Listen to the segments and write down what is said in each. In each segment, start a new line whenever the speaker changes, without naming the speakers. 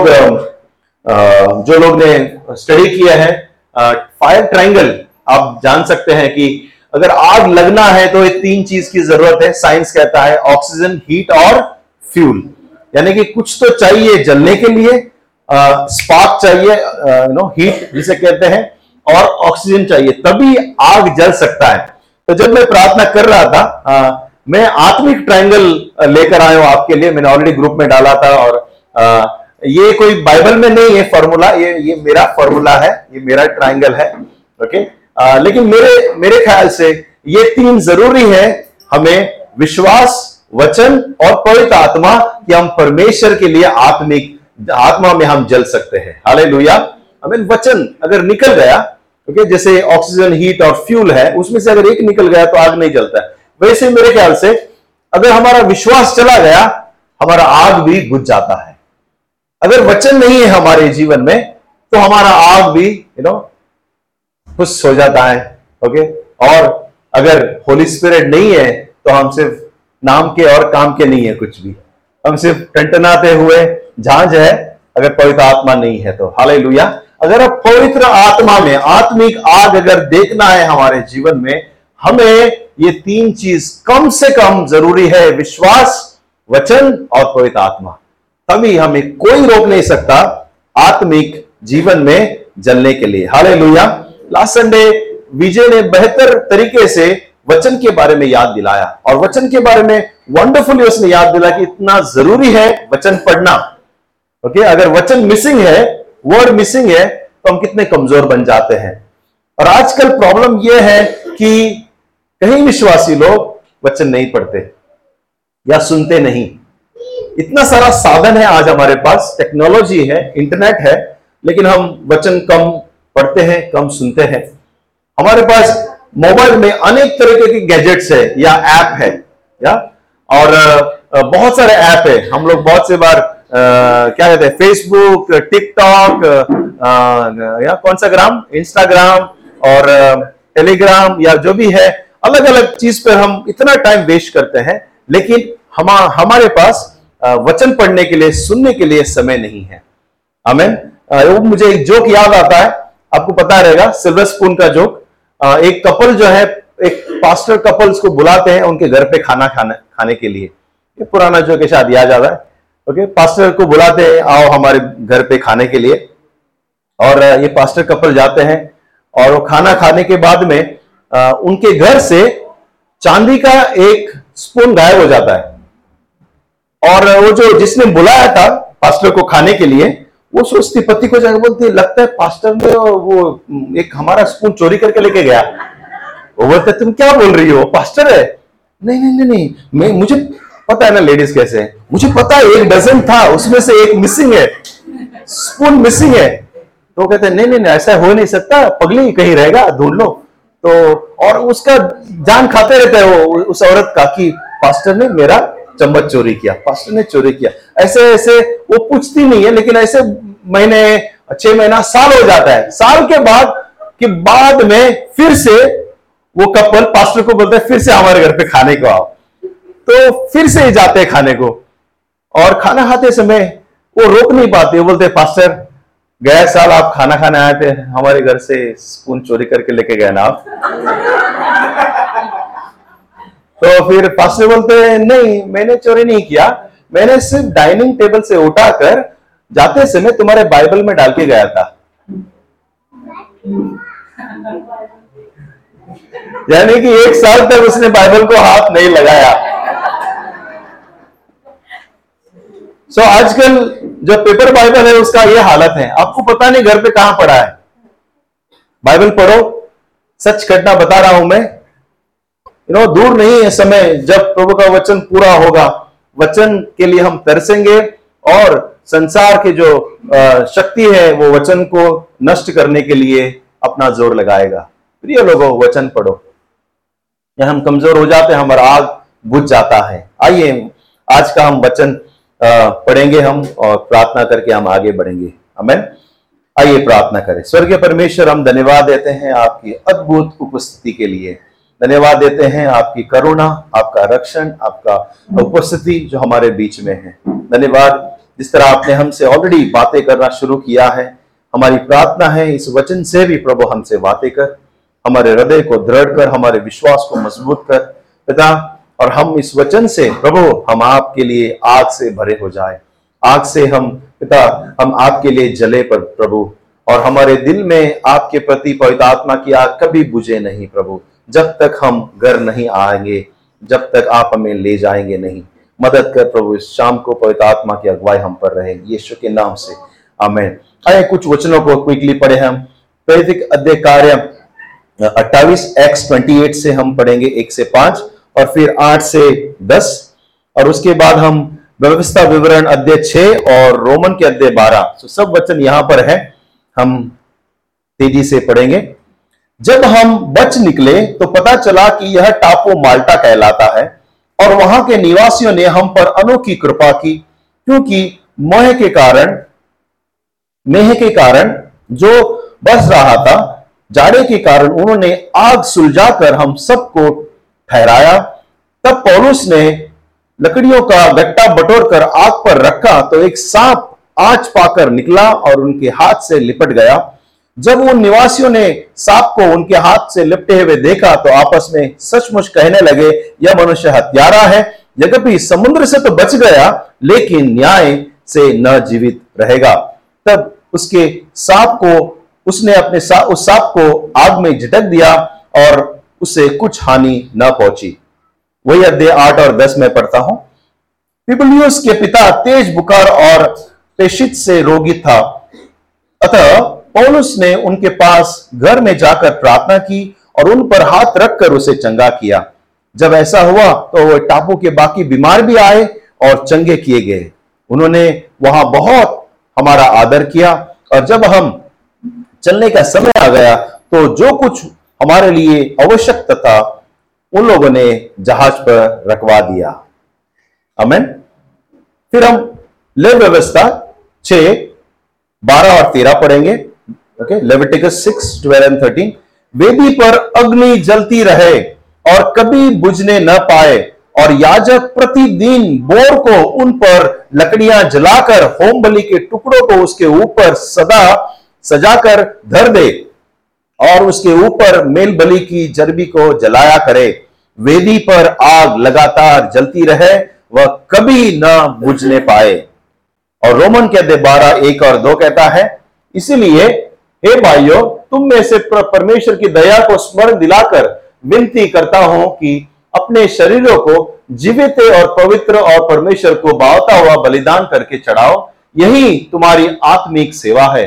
लोग जो लोग ने स्टडी किया है फायर ट्राइंगल आप जान सकते हैं कि अगर आग लगना है तो ये तीन चीज़ की ज़रूरत है। साइंस कहता है ऑक्सीजन हीट और फ्यूल यानी कि कुछ तो चाहिए जलने के लिए स्पार्क चाहिए यू नो हीट जिसे कहते हैं और ऑक्सीजन चाहिए तभी आग जल सकता है। तो जब मैं प्रार्थना कर रहा था आ, मैं आत्मिक ट्रायंगल लेकर आया हूँ आपके लिए। मैंने ऑलरेडी ग्रुप में डाला था और आ, ये कोई बाइबल में नहीं है फॉर्मूला ये ये मेरा फॉर्मूला है ये मेरा ट्राइंगल है ओके आ, लेकिन मेरे मेरे ख्याल से ये तीन ज़रूरी है हमें विश्वास वचन और पवित्र आत्मा कि हम परमेश्वर के लिए आत्मिक आत्मा में हम जल सकते हैं। हाले लुया हमें वचन अगर निकल गया ओके जैसे ऑक्सीजन हीट और फ्यूल है उसमें से अगर एक निकल गया तो आग नहीं जलता वैसे मेरे ख्याल से अगर हमारा विश्वास चला गया हमारा आग भी बुझ जाता है। अगर वचन नहीं है हमारे जीवन में तो हमारा आग भी यू नो खुश हो जाता है ओके और अगर होली स्पिरिट नहीं है तो हम सिर्फ़ नाम के और काम के नहीं है कुछ भी। हम सिर्फ़ टंटनाते हुए झांझ है, अगर पवित्र आत्मा नहीं है तो। हाल अगर अब पवित्र आत्मा में, आत्मिक आग अगर देखना है हमारे जीवन में, हमें ये तीन चीज़ कम से कम ज़रूरी है, विश्वास, वचन और पवित्र आत्मा। तभी हमें कोई रोक नहीं सकता आत्मिक जीवन में जलने के लिए। हाले लोहिया लास्ट संडे विजय ने बेहतर तरीके से वचन के बारे में याद दिलाया। और वचन के बारे में वंडरफुली उसने याद दिला कि इतना ज़रूरी है वचन पढ़ना। ओके अगर वचन मिसिंग है वर्ड मिसिंग है तो हम कितने कमज़ोर बन जाते हैं। और आजकल प्रॉब्लम यह है कि कहीं विश्वासी लोग वचन नहीं पढ़ते या सुनते नहीं। इतना सारा साधन है आज हमारे पास टेक्नोलॉजी है इंटरनेट है लेकिन हम वचन कम पढ़ते हैं कम सुनते हैं। हमारे पास मोबाइल में अनेक तरह के गैजेट्स है या ऐप है या? और बहुत सारे ऐप है। हम लोग बहुत से बार आ, क्या कहते हैं फेसबुक टिकटॉक या कौन सा ग्राम? इंस्टाग्राम और टेलीग्राम या जो भी है अलग अलग चीज़ पर हम इतना टाइम वेस्ट करते हैं। लेकिन हम हमारे पास वचन पढ़ने के लिए, सुनने के लिए समय नहीं है। अमेन वो मुझे एक जोक याद आता है। आपको पता रहेगा सिल्वर स्पून का जोक एक कपल जो है, एक पास्टर कपल्स को बुलाते हैं उनके घर पे खाना खाने खाने के लिए। ये पुराना जोक है, शायद याद आ रहा है। ओके पास्टर को बुलाते हैं, आओ हमारे घर पे खाने के लिए। और ये पास्टर कपल जाते हैं। और वो खाना खाने के बाद में उनके घर से चांदी का एक स्पून गायब हो जाता है। और वो जो जिसने बुलाया था पास्टर को खाने के लिए, वो सोचती, पति को जाकर बोलती, लगता है पास्टर ने वो एक हमारा स्पून चोरी करके लेके गया। वो बोलते, तुम क्या बोल रही हो? पास्टर है? नहीं नहीं नहीं नहीं, मैं, मुझे पता है ना लेडीज़ कैसे मुझे पता है, एक डजन था, उसमें से एक मिसिंग है स्पून मिसिंग है। तो कहते हैं, नहीं नहीं नहीं, ऐसा हो नहीं सकता, पगली कहीं रहेगा, ढूंढ लो। तो और उसका जान खाते रहते हैं वो, उस औरत का कि, पास्टर ने मेरा चम्मच चोरी किया, पास्टर ने चोरी किया। ऐसे ऐसे वो पूछती नहीं है, लेकिन ऐसे महीने, छह महीना, साल हो जाता है। साल के बाद के बाद में फिर से वो कपल पास्टर को बोलते हैं, फिर से हमारे घर पे खाने को आओ। तो फिर से ही जाते हैं खाने को। और खाना खाते समय वो रोक नहीं पाते बोलते पास्टर गए साल आप खाना खाने आए थे, हमारे घर से स्पून चोरी करके लेके गए ना आप? तो फिर पास्टर बोलते हैं नहीं मैंने चोरी नहीं किया। मैंने सिर्फ़ डाइनिंग टेबल से उठाकर जाते समय तुम्हारे बाइबल में डाल के गया था। यानी कि एक साल तक उसने बाइबल को हाथ नहीं लगाया। सो so, आजकल जो पेपर बाइबल है उसका ये हालत है। आपको पता नहीं घर पे कहाँ पड़ा है। बाइबल पढ़ो सच घटना बता रहा हूँ मैं। नो दूर नहीं है समय, जब प्रभु का वचन पूरा होगा। वचन के लिए हम तरसेंगे और संसार की जो शक्ति है, वो वचन को नष्ट करने के लिए अपना ज़ोर लगाएगा। प्रिय लोगों, वचन पढ़ो। या हम कमज़ोर हो जाते हैं, हमारा आग बुझ जाता है। आइए, आज का हम वचन पढ़ेंगे हम और प्रार्थना करके हम आगे बढ़ेंगे। हमें आइए प्रार्थना करें। स्वर्गीय परमेश्वर, हम धन्यवाद देते हैं आपकी अद्भुत उपस्थिति के लिए। धन्यवाद देते हैं आपकी करुणा, आपका रक्षण, आपका उपस्थिति जो हमारे बीच में है। धन्यवाद। जिस तरह आपने हमसे ऑलरेडी बातें करना शुरू किया है, हमारी प्रार्थना है, इस वचन से भी प्रभु हमसे बातें कर, हमारे हृदय को दृढ़ कर, हमारे विश्वास को मज़बूत कर, पिता, और हम इस वचन से प्रभु, हम आपके लिए आग से भरे हो जाए। आग से हम, पिता, हम आपके लिए जले पर प्रभु, और हमारे दिल में आपके प्रति पवित्र आत्मा की आग कभी बुझे नहीं प्रभु। जब तक हम घर नहीं आएँगे, जब तक आप हमें ले जाएँगे नहीं। मदद कर प्रभु, इस शाम को पवित्र आत्मा की अगुवाई हम पर रहे। यीशु के नाम से। आमेन। आए कुछ वचनों को क्विकली पढ़े हम। प्रेरित अध्याय कार्य अट्ठाईस एक्स ट्वेंटी एट से हम पढ़ेंगे, एक से पाँच, और फिर आठ से दस, और उसके बाद हम व्यवस्था विवरण अध्याय छह और रोमन के अध्याय बारह। तो सब वचन यहाँ पर है। हम तेज़ी से पढ़ेंगे। जब हम बच निकले तो पता चला कि यह टापू माल्टा कहलाता है, और वहाँ के निवासियों ने हम पर अनोखी कृपा की, क्योंकि मोह के कारण, मेह के कारण जो बस रहा था, जाड़े के कारण उन्होंने आग सुलझाकर हम सबको ठहराया। तब पौलुस ने लकड़ियों का गट्टा बटोर कर आग पर रखा तो एक सांप आज पाकर निकला और उनके हाथ से लिपट गया। जब उन निवासियों ने सांप को उनके हाथ से लिपटे हुए देखा तो आपस में सचमुच कहने लगे यह मनुष्य हत्यारा है। यद्यपि समुद्र से तो बच गया लेकिन न्याय से न जीवित रहेगा। तब उसके सांप को उसने अपने सा, उस सांप को आग में झटक दिया और उसे कुछ हानि न पहुँची। वही अध्याय आठ और दस में पढ़ता हूँ। पिपलियस के पिता तेज बुखार और पेशित से रोगी था। अतः पौलुस ने उनके पास घर में जाकर प्रार्थना की और उन पर हाथ रखकर उसे चंगा किया। जब ऐसा हुआ तो वह टापू के बाकी बीमार भी आए और चंगे किए गए। उन्होंने वहाँ बहुत हमारा आदर किया और जब हम चलने का समय आ गया तो जो कुछ हमारे लिए आवश्यक था, उन लोगों ने जहाज़ पर रखवा दिया। अमेन फिर हम ले व्यवस्था छ बारह और तेरह पढ़ेंगे। Okay Leviticus six twelve and thirteen वेदी पर अग्नि जलती रहे और कभी बुझने न पाए, और याजक प्रतिदिन बोर को उन पर लकड़ियाँ जलाकर होम बलि के टुकड़ों को उसके ऊपर सदा सजाकर धर दे और उसके ऊपर मेल बलि की जरबी को जलाया करे। वेदी पर आग लगातार जलती रहे, वह कभी न बुझने पाए। और रोमन के अध्याय बारह, एक और दो कहता है, इसीलिए हे भाइयों, तुम में से परमेश्वर की दया को स्मरण दिलाकर विनती करता हूँ कि अपने शरीरों को जीवित और पवित्र और परमेश्वर को बावता हुआ बलिदान करके चढ़ाओ। यही तुम्हारी आत्मिक सेवा है।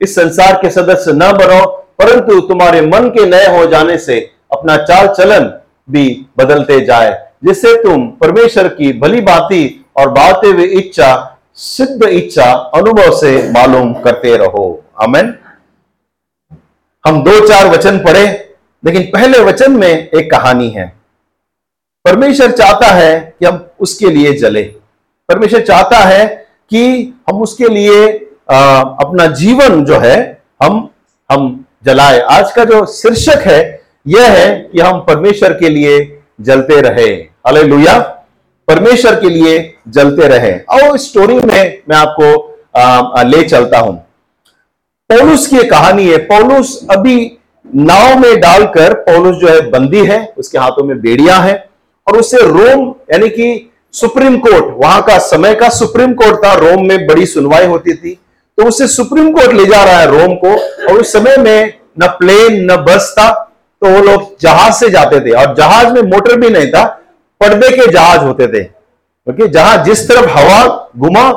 इस संसार के सदस्य न बनो, परंतु तुम्हारे मन के नए हो जाने से अपना चाल चलन भी बदलते जाए, जिससे तुम परमेश्वर की भली बाती और बाते हुए इच्छा, सिद्ध इच्छा, अनुभव से मालूम करते रहो। अमेन हम दो चार वचन पढ़े लेकिन पहले वचन में एक कहानी है। परमेश्वर चाहता है कि हम उसके लिए जले। परमेश्वर चाहता है कि हम उसके लिए आ, अपना जीवन जो है हम हम जलाए। आज का जो शीर्षक है यह है कि हम परमेश्वर के लिए जलते रहे। अले परमेश्वर के लिए जलते रहे। और स्टोरी में मैं आपको आ, ले चलता हूँ। पौलुस की कहानी है। पौलुस अभी नाव में डालकर, पौलुस जो है बंदी है, उसके हाथों में बेड़ियाँ हैं और उसे रोम, यानी कि सुप्रीम कोर्ट, वहाँ का समय का सुप्रीम कोर्ट था, रोम में बड़ी सुनवाई होती थी। तो उसे सुप्रीम कोर्ट ले जा रहा है रोम को और उस समय में न प्लेन, न बस था तो वो लोग जहाज़ से जाते थे और जहाज़ में मोटर भी नहीं था, पर्दे के जहाज़ होते थे। क्योंकि जहाँ जिस तरफ़ हवा घुमा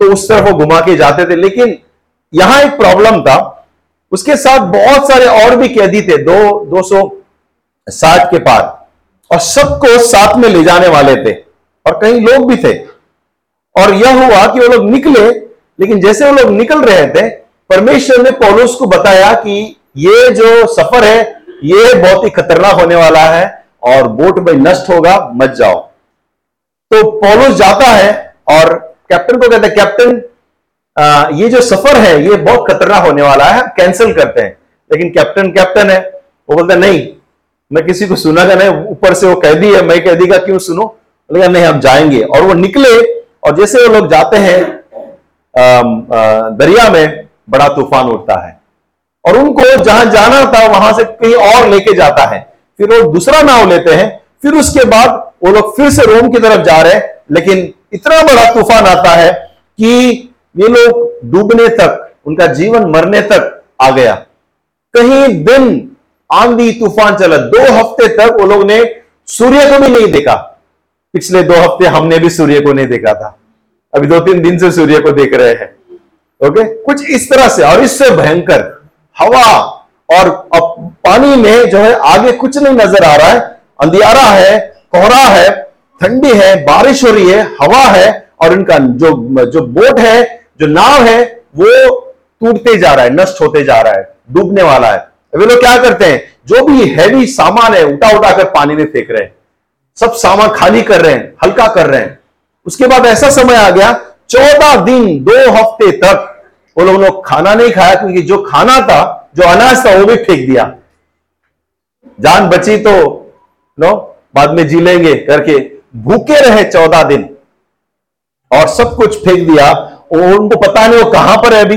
तो उस तरफ़ वो घुमा के जाते थे। लेकिन यहाँ एक प्रॉब्लम था। उसके साथ बहुत सारे और भी कैदी थे, दो दो सौ साठ के पार। और सबको साथ में ले जाने वाले थे। और कई लोग भी थे। और यह हुआ कि वो लोग निकले, लेकिन जैसे वो लोग निकल रहे थे, परमेश्वर ने पौलुस को बताया कि ये जो सफ़र है, ये बहुत ही खतरनाक होने वाला है और बोट में नष्ट होगा, मत जाओ। तो पौलुस जाता है और कैप्टन को कहता हैं, कैप्टन आ, ये जो सफ़र है ये बहुत खतरनाक होने वाला है कैंसिल करते हैं। लेकिन कैप्टन कैप्टन है वो बोलते नहीं मैं किसी को सुना का नहीं ऊपर से वो कैदी है मैं कैदी का क्यों सुनो? बोलेगा नहीं हम जाएँगे। और वो निकले और जैसे वो लोग जाते हैं दरिया में बड़ा तूफ़ान उठता है। और उनको जहाँ जाना था वहाँ से कहीं और लेके जाता है। फिर वो दूसरा नाव लेते हैं फिर उसके बाद वो लोग फिर से रोम की तरफ़ जा रहे हैं। लेकिन इतना बड़ा तूफ़ान आता है कि ये लोग डूबने तक, उनका जीवन मरने तक आ गया। कहीं दिन आंधी, तूफ़ान चला, दो हफ़्ते तक वो लोग ने सूर्य को भी नहीं देखा। पिछले दो हफ़्ते हमने भी सूर्य को नहीं देखा था। अभी दो तीन दिन से सूर्य को देख रहे हैं। ओके? कुछ इस तरह से, और इससे भयंकर हवा और पानी में जो है आगे कुछ नहीं नज़र आ रहा है। अंधियारा है, कोहरा है, ठंडी है, बारिश हो रही है, हवा है, और इनका जो जो बोट है जो नाव है, वो टूटते जा रहा है, नष्ट होते जा रहा है, डूबने वाला है। वे लोग क्या करते हैं? जो भी हैवी सामान है, उठा उठा कर पानी में फेंक रहे हैं। सब सामान खाली कर रहे हैं, हल्का कर रहे हैं। उसके बाद ऐसा समय आ गया, चौदह दिन, दो हफ़्ते तक, वो लोगों ने खाना नहीं खाया, क्योंकि जो खाना था, जो अनाज था, वो भी फेंक दिया। जान बची तो नो, बाद में जी लेंगे करके, भूखे रहे चौदह दिन। और सब कुछ फेंक दिया उनको पता नहीं वो कहाँ पर है अभी।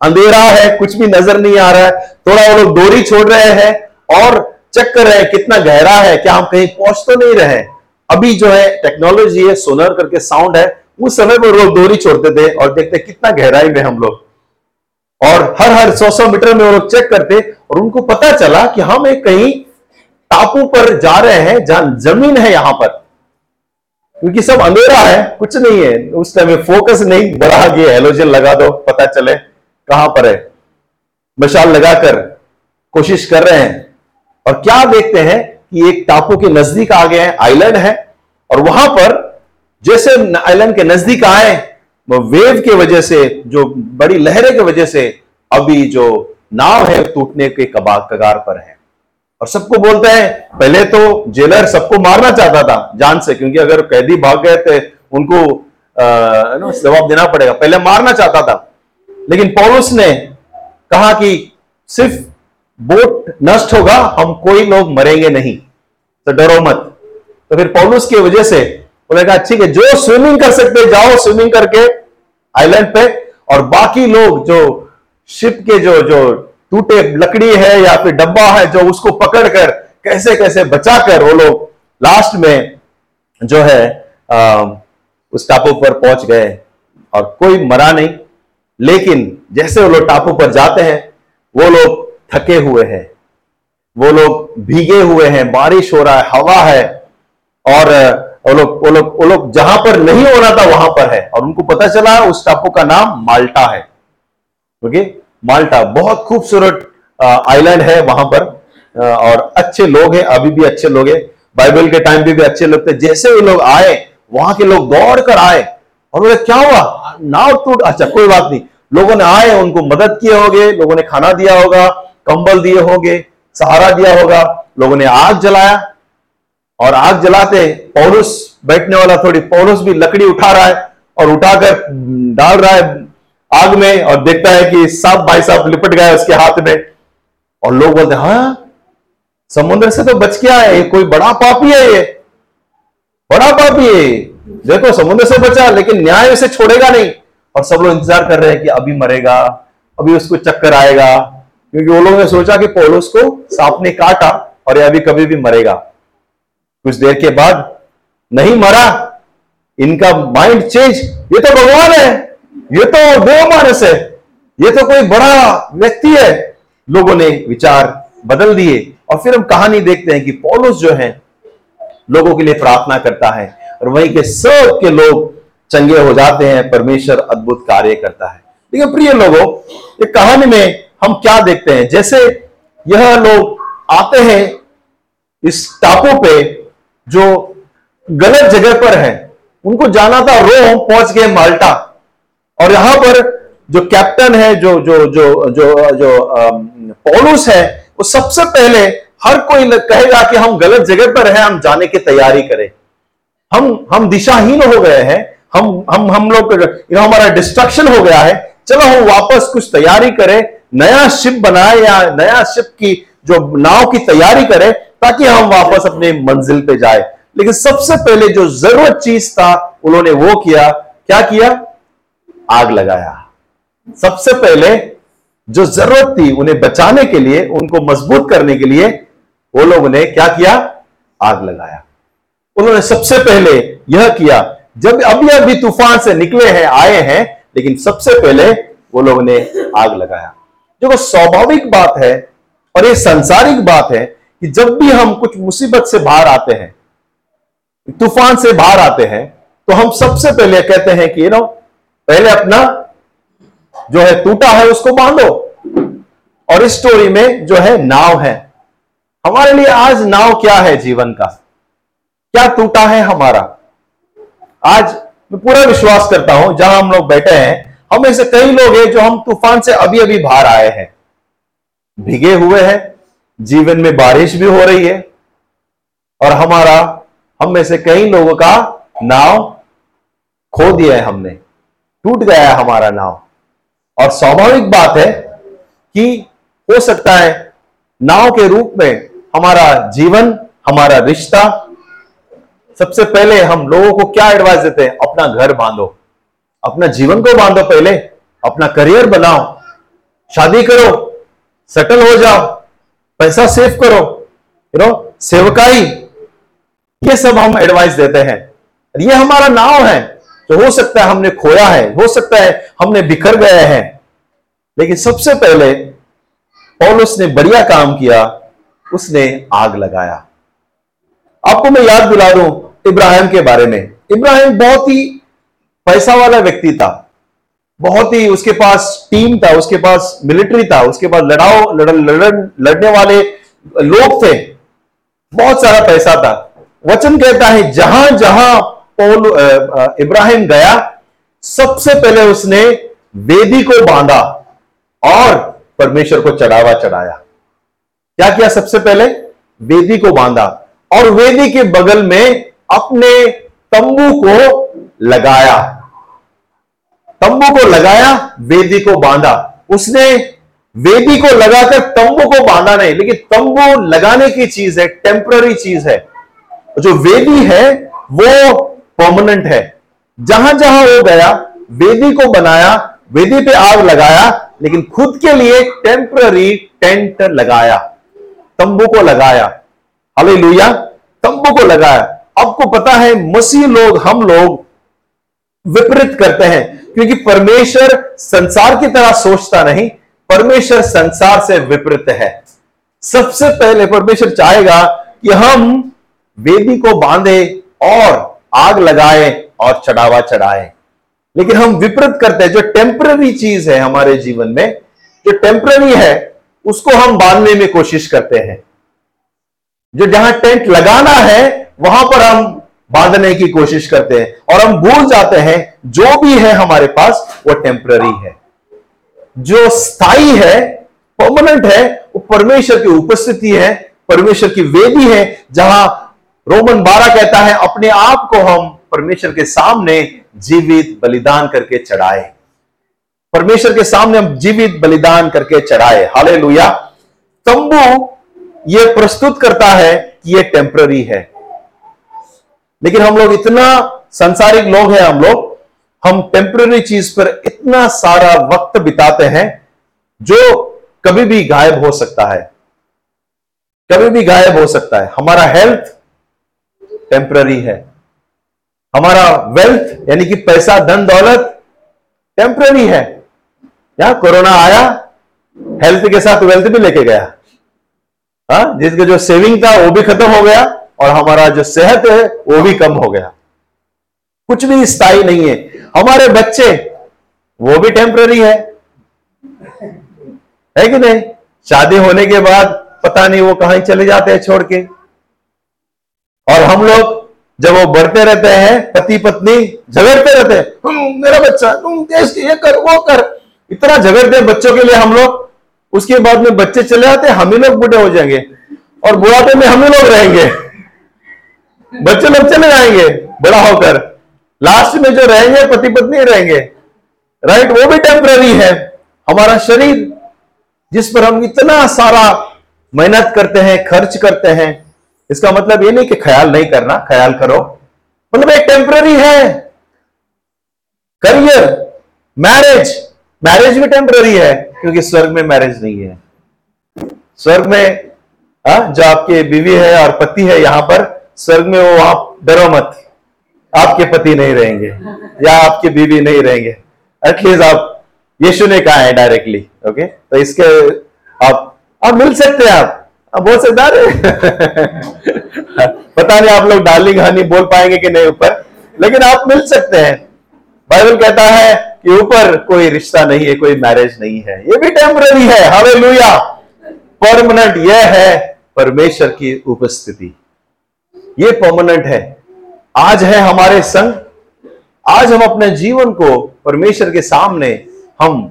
अंधेरा है, कुछ भी नज़र नहीं आ रहा है। थोड़ा वो लोग डोरी छोड़ रहे हैं और चेक कर रहे हैं कितना गहरा है, क्या हम कहीं पहुँच तो नहीं रहे अभी जो है टेक्नोलॉजी है सोनर करके साउंड है, उस समय पर लोग डोरी छोड़ते थे और देखते कितना गहराई में हम लोग। और हर हर सौ सौ मीटर में वो लोग चेक करते और उनको पता चला कि हम एक कहीं टापू पर जा रहे हैं, जहाँ ज़मीन है यहाँ पर। क्योंकि सब अंधेरा है, कुछ नहीं है। उस टाइम में फोकस नहीं, बढ़ा गया हेलोजन लगा दो, पता चले कहाँ पर है। मशाल लगाकर कोशिश कर रहे हैं। और क्या देखते हैं कि एक टापू के नज़दीक आ गए हैं आइलैंड है, और वहाँ पर जैसे आइलैंड के नज़दीक आए वेव के वजह से, जो बड़ी लहरें की वजह से, अभी जो नाव है, टूटने के कबार कगार पर है। और सबको बोलते हैं, पहले तो जेलर सबको मारना चाहता था, जान से, क्योंकि अगर कैदी भाग गए थे, उनको जवाब देना पड़ेगा। पहले मारना चाहता था। लेकिन पौलुस ने कहा कि सिर्फ़ बोट नष्ट होगा, हम कोई लोग मरेंगे नहीं। तो डरो मत। तो फिर पौलुस की वजह से उन्होंने कहा ठीक है, जो स्विमिंग कर सकते जाओ स्विमिंग करके आइलैंड पे। और बाकी लोग जो शिप के जो जो टूटे लकड़ी है या फिर डब्बा है जो उसको पकड़कर कैसे कैसे बचाकर वो लोग लास्ट में जो है आ, उस टापू पर पहुँच गए और कोई मरा नहीं। लेकिन जैसे वो लोग टापू पर जाते हैं वो लोग थके हुए हैं। वो लोग भीगे हुए हैं बारिश हो रहा है हवा है और वो लोग वो लोग वो लोग जहाँ पर नहीं हो रहा था वहाँ पर है। और उनको पता चला उस टापू का नाम माल्टा है। ओके? माल्टा, बहुत खूबसूरत आइलैंड है वहाँ पर और अच्छे लोग हैं, अभी भी अच्छे लोग हैं। बाइबल के टाइम पे भी अच्छे लोग थे। जैसे वो लोग आए, वहाँ के लोग दौड़ कर आए, और बोले, क्या हुआ? नाव टूट अच्छा कोई बात नहीं। लोगों ने आए, उनको मदद किए होंगे, लोगों ने खाना दिया होगा, कंबल दिए होंगे, सहारा दिया होगा, लोगों ने आग जलाया, और आग जलाते पौरुष बैठने वाला थोड़ी पौरुष भी लकड़ी उठा रहा है, और उठाकर डाल रहा है आग में और देखता है कि सब भाई साहब लिपट गए उसके हाथ में। और लोग बोलते हाँ समुद्र से तो बच के आए कोई बड़ा पापी है ये। बड़ा पापी है देखो, समुद्र से बचा, लेकिन न्याय उसे छोड़ेगा नहीं। और सब लोग इंतज़ार कर रहे हैं कि अभी मरेगा, अभी उसको चक्कर आएगा। क्योंकि वो लोगों ने सोचा कि पोलोस को सांप ने काटा और ये अभी कभी भी मरेगा। कुछ देर के बाद, नहीं मरा, इनका माइंड चेंज, ये तो भगवान है। ये तो देव मानस है। ये तो कोई बड़ा व्यक्ति है। लोगों ने विचार बदल दिए और फिर हम कहानी देखते हैं कि पौलुस जो है, लोगों के लिए प्रार्थना करता है और वहीं के सब के लोग चंगे हो जाते हैं, परमेश्वर अद्भुत कार्य करता है। लेकिन प्रिय लोगों एक कहानी में हम क्या देखते हैं? जैसे यह लोग आते हैं इस टापू पे जो गलत जगह पर है। उनको जाना था रोम, पहुँच गए माल्टा। और यहाँ पर जो कैप्टन है, जो जो जो जो जो पॉलुस है, वो सबसे पहले हर कोई कहेगा कि हम गलत जगह पर हैं, हम जाने की तैयारी करें। हम हम दिशाहीन हो गए हैं, हम हम हम लोग हमारा डिस्ट्रक्शन हो गया है। चलो हम वापस कुछ तैयारी करें, नया शिप बनाए या नया शिप की जो नाव की तैयारी करें, ताकि हम वापस अपने मंजिल पे जाए। लेकिन सबसे पहले जो ज़रूरत चीज़ था, उन्होंने वो किया। क्या किया? आग लगाया। सबसे पहले जो ज़रूरत थी उन्हें बचाने के लिए, उनको मज़बूत करने के लिए, वो लोगों ने क्या किया? आग लगाया। उन्होंने सबसे पहले यह किया, जब अभी अभी तूफ़ान से निकले हैं, आए हैं, लेकिन सबसे पहले वो लोगों ने आग लगाया। जो स्वाभाविक बात है और ये संसारिक बात है कि जब भी हम कुछ मुसीबत से बाहर आते हैं, तूफ़ान से बाहर आते हैं तो हम सबसे पहले कहते हैं कि नो पहले अपना जो है टूटा है उसको बांधो। और इस स्टोरी में जो है नाव है। हमारे लिए आज नाव क्या है जीवन का? क्या टूटा है हमारा? आज मैं पूरा विश्वास करता हूँ, जहाँ हम लोग बैठे हैं, हम ऐसे कई लोग हैं जो हम तूफ़ान से अभी अभी बाहर आए हैं। भिगे हुए हैं, जीवन में बारिश भी हो रही है, और हमारा, हम में से कई लोगों का नाव खो दिया है हमने। टूट गया है हमारा नाव। और स्वाभाविक बात है कि हो सकता है नाव के रूप में हमारा जीवन, हमारा रिश्ता, सबसे पहले हम लोगों को क्या एडवाइस देते हैं? अपना घर बांधो। अपना जीवन को बांधो पहले। अपना करियर बनाओ। शादी करो। सेटल हो जाओ। पैसा सेव करो। यू नो सेवकाई। ये सब हम एडवाइस देते हैं। ये हमारा नाव है। जो हो सकता है हमने खोया है हो सकता है हमने बिखर गए हैं। लेकिन सबसे पहले पौलुस ने बढ़िया काम किया उसने आग लगाया। आपको मैं याद दिला दूँ इब्राहिम के बारे में। इब्राहिम बहुत ही पैसा वाला व्यक्ति था बहुत ही उसके पास टीम था उसके पास मिलिट्री था उसके पास लड़ाओ लड़, लड़, लड़ने वाले लोग थे। बहुत सारा पैसा था। वचन कहता है जहाँ जहाँ पौल इब्राहिम गया, सबसे पहले उसने वेदी को बांधा और परमेश्वर को चढ़ावा चढ़ाया। क्या किया सबसे पहले? वेदी को बांधा और वेदी के बगल में अपने तंबू को लगाया। तंबू को लगाया, वेदी को बांधा। उसने वेदी को लगाकर तंबू को बांधा नहीं, लेकिन तंबू लगाने की चीज़ है, टेम्पररी चीज़ है। जो वेदी है, वो परमानेंट है। जहाँ जहाँ वो गया, वेदी को बनाया, वेदी पे आग लगाया, लेकिन खुद के लिए टेम्पररी टेंट लगाया, तंबू को लगाया। हाले लुया तंबू को लगाया। आपको पता है, मसीह लोग, हम लोग विपरीत करते हैं, क्योंकि परमेश्वर संसार की तरह सोचता नहीं, परमेश्वर संसार से विपरीत है। सबसे पहले परमेश्वर चाहेगा कि हम वेदी को बांधे और आग लगाए और चढ़ावा चढ़ाए। लेकिन हम विपरीत करते हैं, जो टेम्पररी चीज़ है हमारे जीवन में, जो टेम्पररी है, उसको हम बांधने में कोशिश करते हैं। जो जहाँ टेंट लगाना है, वहाँ पर हम बांधने की कोशिश करते हैं। और हम भूल जाते हैं, जो भी है हमारे पास, वो टेम्पररी है। जो स्थायी है परमानेंट है, वो परमेश्वर की उपस्थिति है, परमेश्वर की वेदी है, जहाँ रोमन बारह कहता है, अपने आप को हम परमेश्वर के सामने जीवित बलिदान करके चढ़ाए। परमेश्वर के सामने हम जीवित बलिदान करके चढ़ाए। हाले लुया तंबू ये प्रस्तुत करता है कि ये टेम्पररी है। लेकिन हम लोग इतना संसारिक लोग हैं, हम लोग, हम टेम्पररी चीज़ पर इतना सारा वक्त बिताते हैं, जो कभी भी गायब हो सकता है। कभी भी गायब हो सकता है। हमारा हेल्थ टेम्पररी है। हमारा वेल्थ यानी कि पैसा, धन, दौलत टेम्पररी है। या कोरोना आया हेल्थ के साथ वेल्थ भी लेके गया। हा? जिसका जो सेविंग था, वो भी खत्म हो गया और हमारा जो सेहत है, वो भी कम हो गया। कुछ भी स्थायी नहीं है। हमारे बच्चे, वो भी टेम्पररी है। है कि नहीं? शादी होने के बाद पता नहीं वो कहाँ चले जाते हैं छोड़ के। और हम लोग जब वो बढ़ते रहते हैं, पति पत्नी झगड़ते रहते हैं मेरा बच्चा तुम देश ये कर, वो कर। इतना झगड़ते हैं बच्चों के लिए हम लोग। उसके बाद में बच्चे चले आते हम ही लोग बूढ़े हो जाएँगे और बुढ़ापे में हम ही लोग रहेंगे। बच्चे लोग चले जाएँगे, बड़ा होकर। लास्ट में जो रहेंगे, पति पत्नी रहेंगे। राइट वो भी टेम्पररी है। हमारा शरीर, जिस पर हम इतना सारा मेहनत करते हैं, खर्च करते हैं इसका मतलब ये नहीं कि ख्याल नहीं करना ख्याल करो। मतलब एक टेम्पररी है। करियर मैरिज मैरिज भी टेम्पररी है क्योंकि स्वर्ग में मैरिज नहीं है। स्वर्ग में आ, जो आपके बीवी है और पति है यहाँ पर स्वर्ग में वो आप डरो मत। आपके पति नहीं रहेंगे या आपके बीवी नहीं रहेंगे। एटलीस्ट आप यीशु ने कहा है डायरेक्टली ओके तो इसके आप आप मिल सकते हैं आप। आप बोल सकते पता नहीं आप लोग डार्लिंग हनी बोल पाएँगे कि नहीं ऊपर, लेकिन आप मिल सकते हैं। बाइबल कहता है कि ऊपर कोई रिश्ता नहीं है, कोई मैरिज नहीं है। ये भी टेम्पररी है। हवे लुया परमानेंट यह है परमेश्वर की उपस्थिति। ये परमानेंट है। आज है हमारे संग। आज हम अपने जीवन को परमेश्वर के सामने हम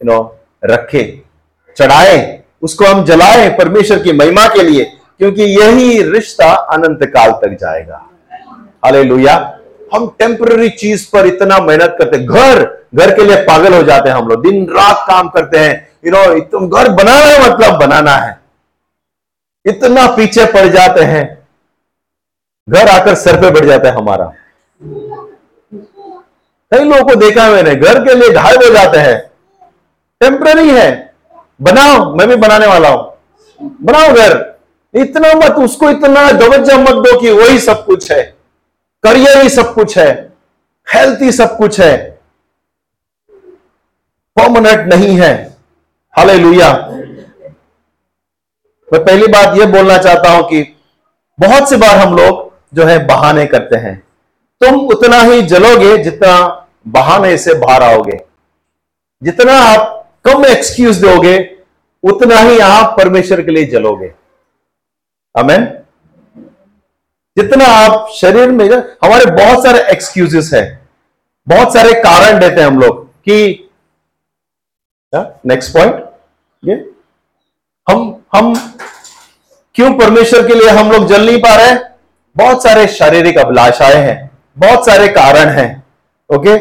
यू नो रखें, चढ़ाए। उसको हम जलाएँ परमेश्वर की महिमा के लिए, क्योंकि यही रिश्ता अनंत काल तक जाएगा। हाले हम टेम्पररी चीज़ पर इतना मेहनत करते, घर घर के लिए पागल हो जाते हैं हम लोग। दिन रात काम करते हैं। यू नो तुम घर बनाना है मतलब बनाना है। इतना पीछे पड़ जाते हैं। घर आकर सर पे बढ़ जाता है हमारा। कई लोगों को देखा मैंने, घर के लिए घायल हो जाते हैं। टेम्पररी है। बनाओ, मैं भी बनाने वाला हूँ। बनाओ घर। इतना मत, उसको इतना दवज्जा मत दो कि वही सब कुछ है। करियर ही सब कुछ है। हेल्थ ही सब कुछ है। परमानेंट नहीं है। हाले मैं पहली बात यह बोलना चाहता हूँ कि बहुत सी बार हम लोग जो है बहाने करते हैं। तुम उतना ही जलोगे जितना बहाने से बाहर आओगे। जितना आप कम एक्सक्यूज दोगे, उतना ही आप परमेश्वर के लिए जलोगे। अमेन जितना आप शरीर में, हमारे बहुत सारे एक्सक्यूजेस है। बहुत सारे कारण देते हैं हम लोग कि नेक्स्ट पॉइंट ये। हम हम क्यों परमेश्वर के लिए हम लोग जल नहीं पा रहे बहुत सारे शारीरिक अभिलाषाएँ हैं, बहुत सारे कारण हैं ओके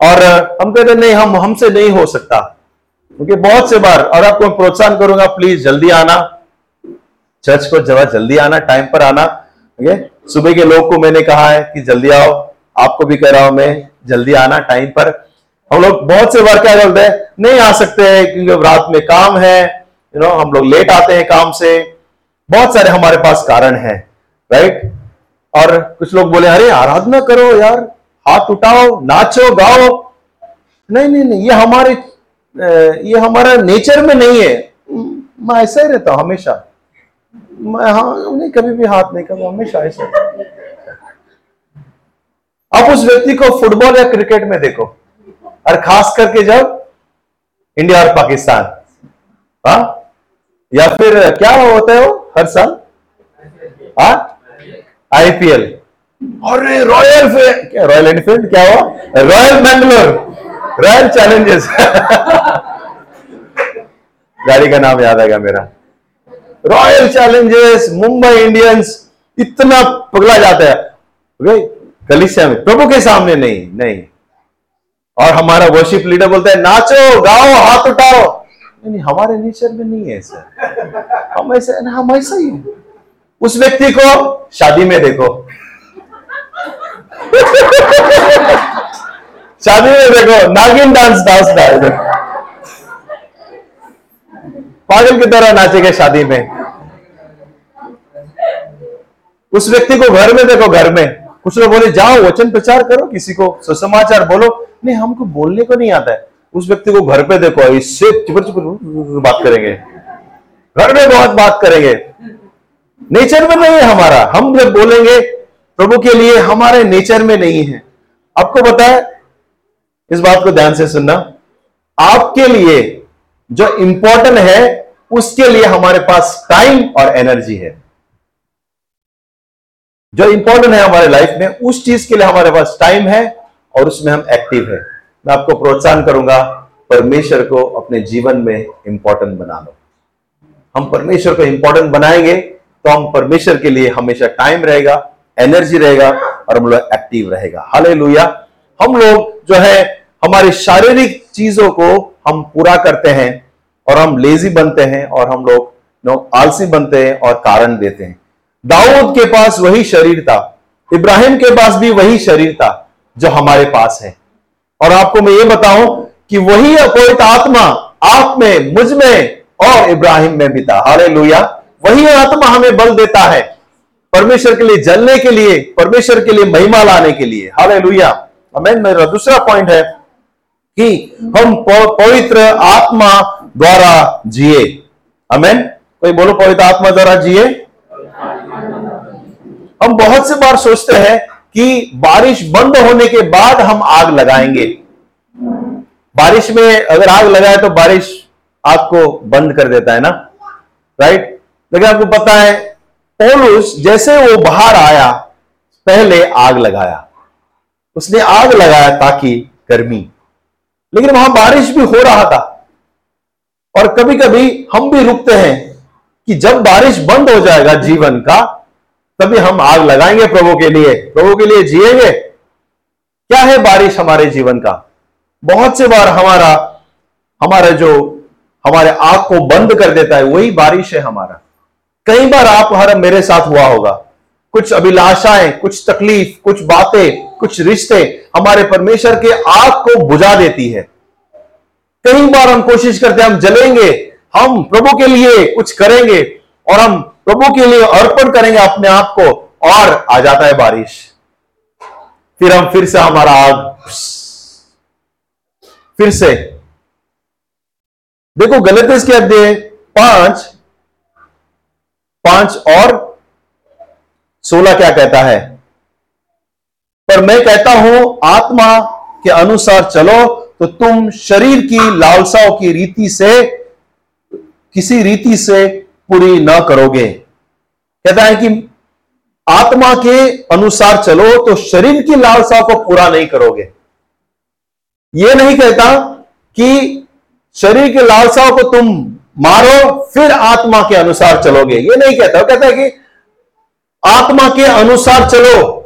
और हम कहते नहीं, हम, हमसे नहीं हो सकता। क्योंकि बहुत से बार, और आपको प्रोत्साहन करूँगा प्लीज़ जल्दी आना। चर्च को जरा जल्दी आना टाइम पर आना। ओके सुबह के लोग को मैंने कहा है कि जल्दी आओ। आपको भी कह रहा हूँ मैं, जल्दी आना टाइम पर। हम लोग बहुत से बार क्या करते हैं, नहीं आ सकते हैं, क्योंकि रात में काम है। यू नो हम लोग लेट आते हैं काम से। बहुत सारे हमारे पास कारण है राइट और कुछ लोग बोले, अरे, आराधना करो यार। हाथ उठाओ, नाचो, गाओ। नहीं नहीं नहीं, ये हमारे ये हमारा नेचर में नहीं है। मैं ऐसा ही रहता हूँ, हमेशा। मैं हाँ नहीं, कभी भी हाथ नहीं करता हमेशा ऐसा। आप उस व्यक्ति को फुटबॉल या क्रिकेट में देखो, और खास करके जब इंडिया और पाकिस्तान, हा? या फिर क्या होता है वो, हर साल? आईपीएल और रॉयल क्या रॉयल एनफील्ड क्या हुआ? रॉयल बैंगलोर रॉयल चैलेंजेस गाड़ी का नाम याद आएगा मेरा। रॉयल चैलेंजेस मुंबई इंडियंस इतना पगला जाता है। वे कलिसिया में, प्रभु के सामने नहीं नहीं। और हमारा वर्शिप लीडर बोलता है, नाचो, गाओ, हाथ उठाओ। नहीं हमारे नेचर में नहीं है ऐसा हम ऐसे, हम ऐसा ही। उस व्यक्ति को शादी में देखो। शादी में देखो, नागिन डांस डांस डांस पागल की तरह नाचेगा शादी में। उस व्यक्ति को घर में देखो, घर में। कुछ लोग बोले, जाओ, वचन प्रचार करो, किसी को सुसमाचार बोलो। नहीं, हमको बोलने को नहीं आता है। उस व्यक्ति को घर पे देखो इससे चिपर चिपर बात करेंगे। घर में बहुत बात करेंगे। नेचर में नहीं है हमारा। हम जब बोलेंगे, प्रभु के लिए हमारे नेचर में नहीं है। आपको है इस बात को ध्यान से सुनना। आपके लिए जो इंपॉर्टेंट है, उसके लिए हमारे पास टाइम और एनर्जी है। जो इंपॉर्टेंट है हमारे लाइफ में, उस चीज़ के लिए हमारे पास टाइम है और उसमें हम एक्टिव है। मैं आपको प्रोत्साहन करूँगा, परमेश्वर को अपने जीवन में इंपॉर्टेंट बना लो। हम परमेश्वर को इंपॉर्टेंट बनाएँगे तो हम परमेश्वर के लिए हमेशा टाइम रहेगा एनर्जी रहेगा और हम लोग एक्टिव रहेगा। हाले हम लोग जो है हमारी शारीरिक चीज़ों को हम पूरा करते हैं और हम लेजी बनते हैं और हम लोग नो आलसी बनते हैं और कारण देते हैं। दाऊद के पास वही शरीर था, इब्राहिम के पास भी वही शरीर था जो हमारे पास है। और आपको मैं ये बताऊँ कि वही अपवित आत्मा आप में, मुझमें और इब्राहिम में भी था। हाले वही आत्मा हमें बल देता है परमेश्वर के लिए जलने के लिए, परमेश्वर के लिए महिमा लाने के लिए। हरे अमेन। मेरा दूसरा पॉइंट है कि हम पवित्र आत्मा द्वारा जिए। अमेन कोई बोलो, पवित्र आत्मा द्वारा जिए? हम बहुत से बार सोचते हैं कि बारिश बंद होने के बाद हम आग लगाएँगे। बारिश में अगर आग लगाए तो बारिश आग को बंद कर देता है ना? राइट लेकिन आपको पता है, पोलूस जैसे वो बाहर आया, पहले आग लगाया। उसने आग लगाया ताकि गर्मी लेकिन वहाँ बारिश भी हो रहा था। और कभी कभी हम भी रुकते हैं कि जब बारिश बंद हो जाएगा जीवन का, तभी हम आग लगाएँगे प्रभु के लिए, प्रभु के लिए जिएँगे। क्या है बारिश हमारे जीवन का? बहुत से बार हमारा हमारा जो, हमारे आग को बंद कर देता है, वही बारिश है हमारा। कई बार आप हर मेरे साथ हुआ होगा। कुछ अभिलाषाएँ, कुछ तकलीफ़, कुछ बातें कुछ रिश्ते हमारे परमेश्वर के आग को बुझा देती है। कई बार हम कोशिश करते हैं, हम जलेंगे, हम प्रभु के लिए कुछ करेंगे और हम प्रभु के लिए अर्पण करेंगे अपने आप को और आ जाता है बारिश। फिर हम फिर से हमारा आग फिर से। देखो गलत के अध्याय पाँच पाँच और सोलह क्या कहता है? पर मैं कहता हूँ, आत्मा के अनुसार चलो तो तुम शरीर की लालसाओं की रीति से, किसी रीति से पूरी ना करोगे। कहता है कि आत्मा के अनुसार चलो तो शरीर की लालसाओं को पूरा नहीं करोगे। यह नहीं कहता कि शरीर की लालसाओं को तुम मारो, फिर आत्मा के अनुसार चलोगे। यह नहीं कहता। कहता है कि आत्मा के अनुसार चलो।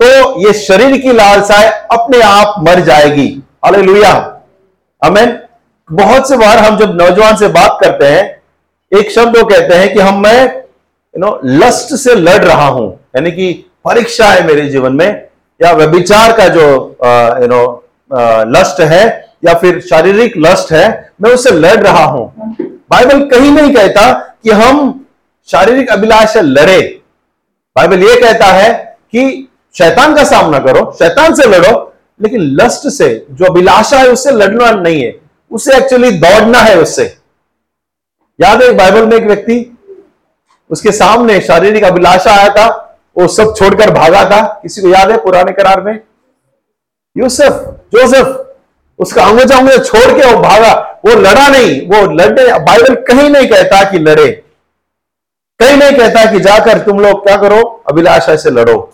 तो ये शरीर की लालसाएँ अपने आप मर जाएगी। अले लुया अमेन बहुत से बार हम जब नौजवान से बात करते हैं, एक शब्द वो कहते हैं कि हम मैं यू नो लस्ट से लड़ रहा हूँ। यानी कि परीक्षा है मेरे जीवन में, या व्यभिचार का जो यू नो लस्ट है, या फिर शारीरिक लस्ट है, मैं उससे लड़ रहा हूँ। बाइबल कहीं नहीं कहता कि हम शारीरिक अभिलाष से लड़े। बाइबल ये कहता है कि शैतान का सामना करो, शैतान से लड़ो, लेकिन लस्ट से, जो अभिलाषा है उससे लड़ना नहीं है, उसे एक्चुअली दौड़ना है उससे। याद है बाइबल में एक व्यक्ति, उसके सामने शारीरिक अभिलाषा आया था, वो सब छोड़कर भागा था। किसी को याद है पुराने करार में? यूसुफ, जोसेफ, उसका अंगूठा अंगूठा छोड़ के वो भागा। वो लड़ा नहीं, वो लड़ने, बाइबल कहीं नहीं कहता कि लड़े। कहीं नहीं कहता कि जाकर तुम लोग क्या करो, अभिलाषा से लड़ो।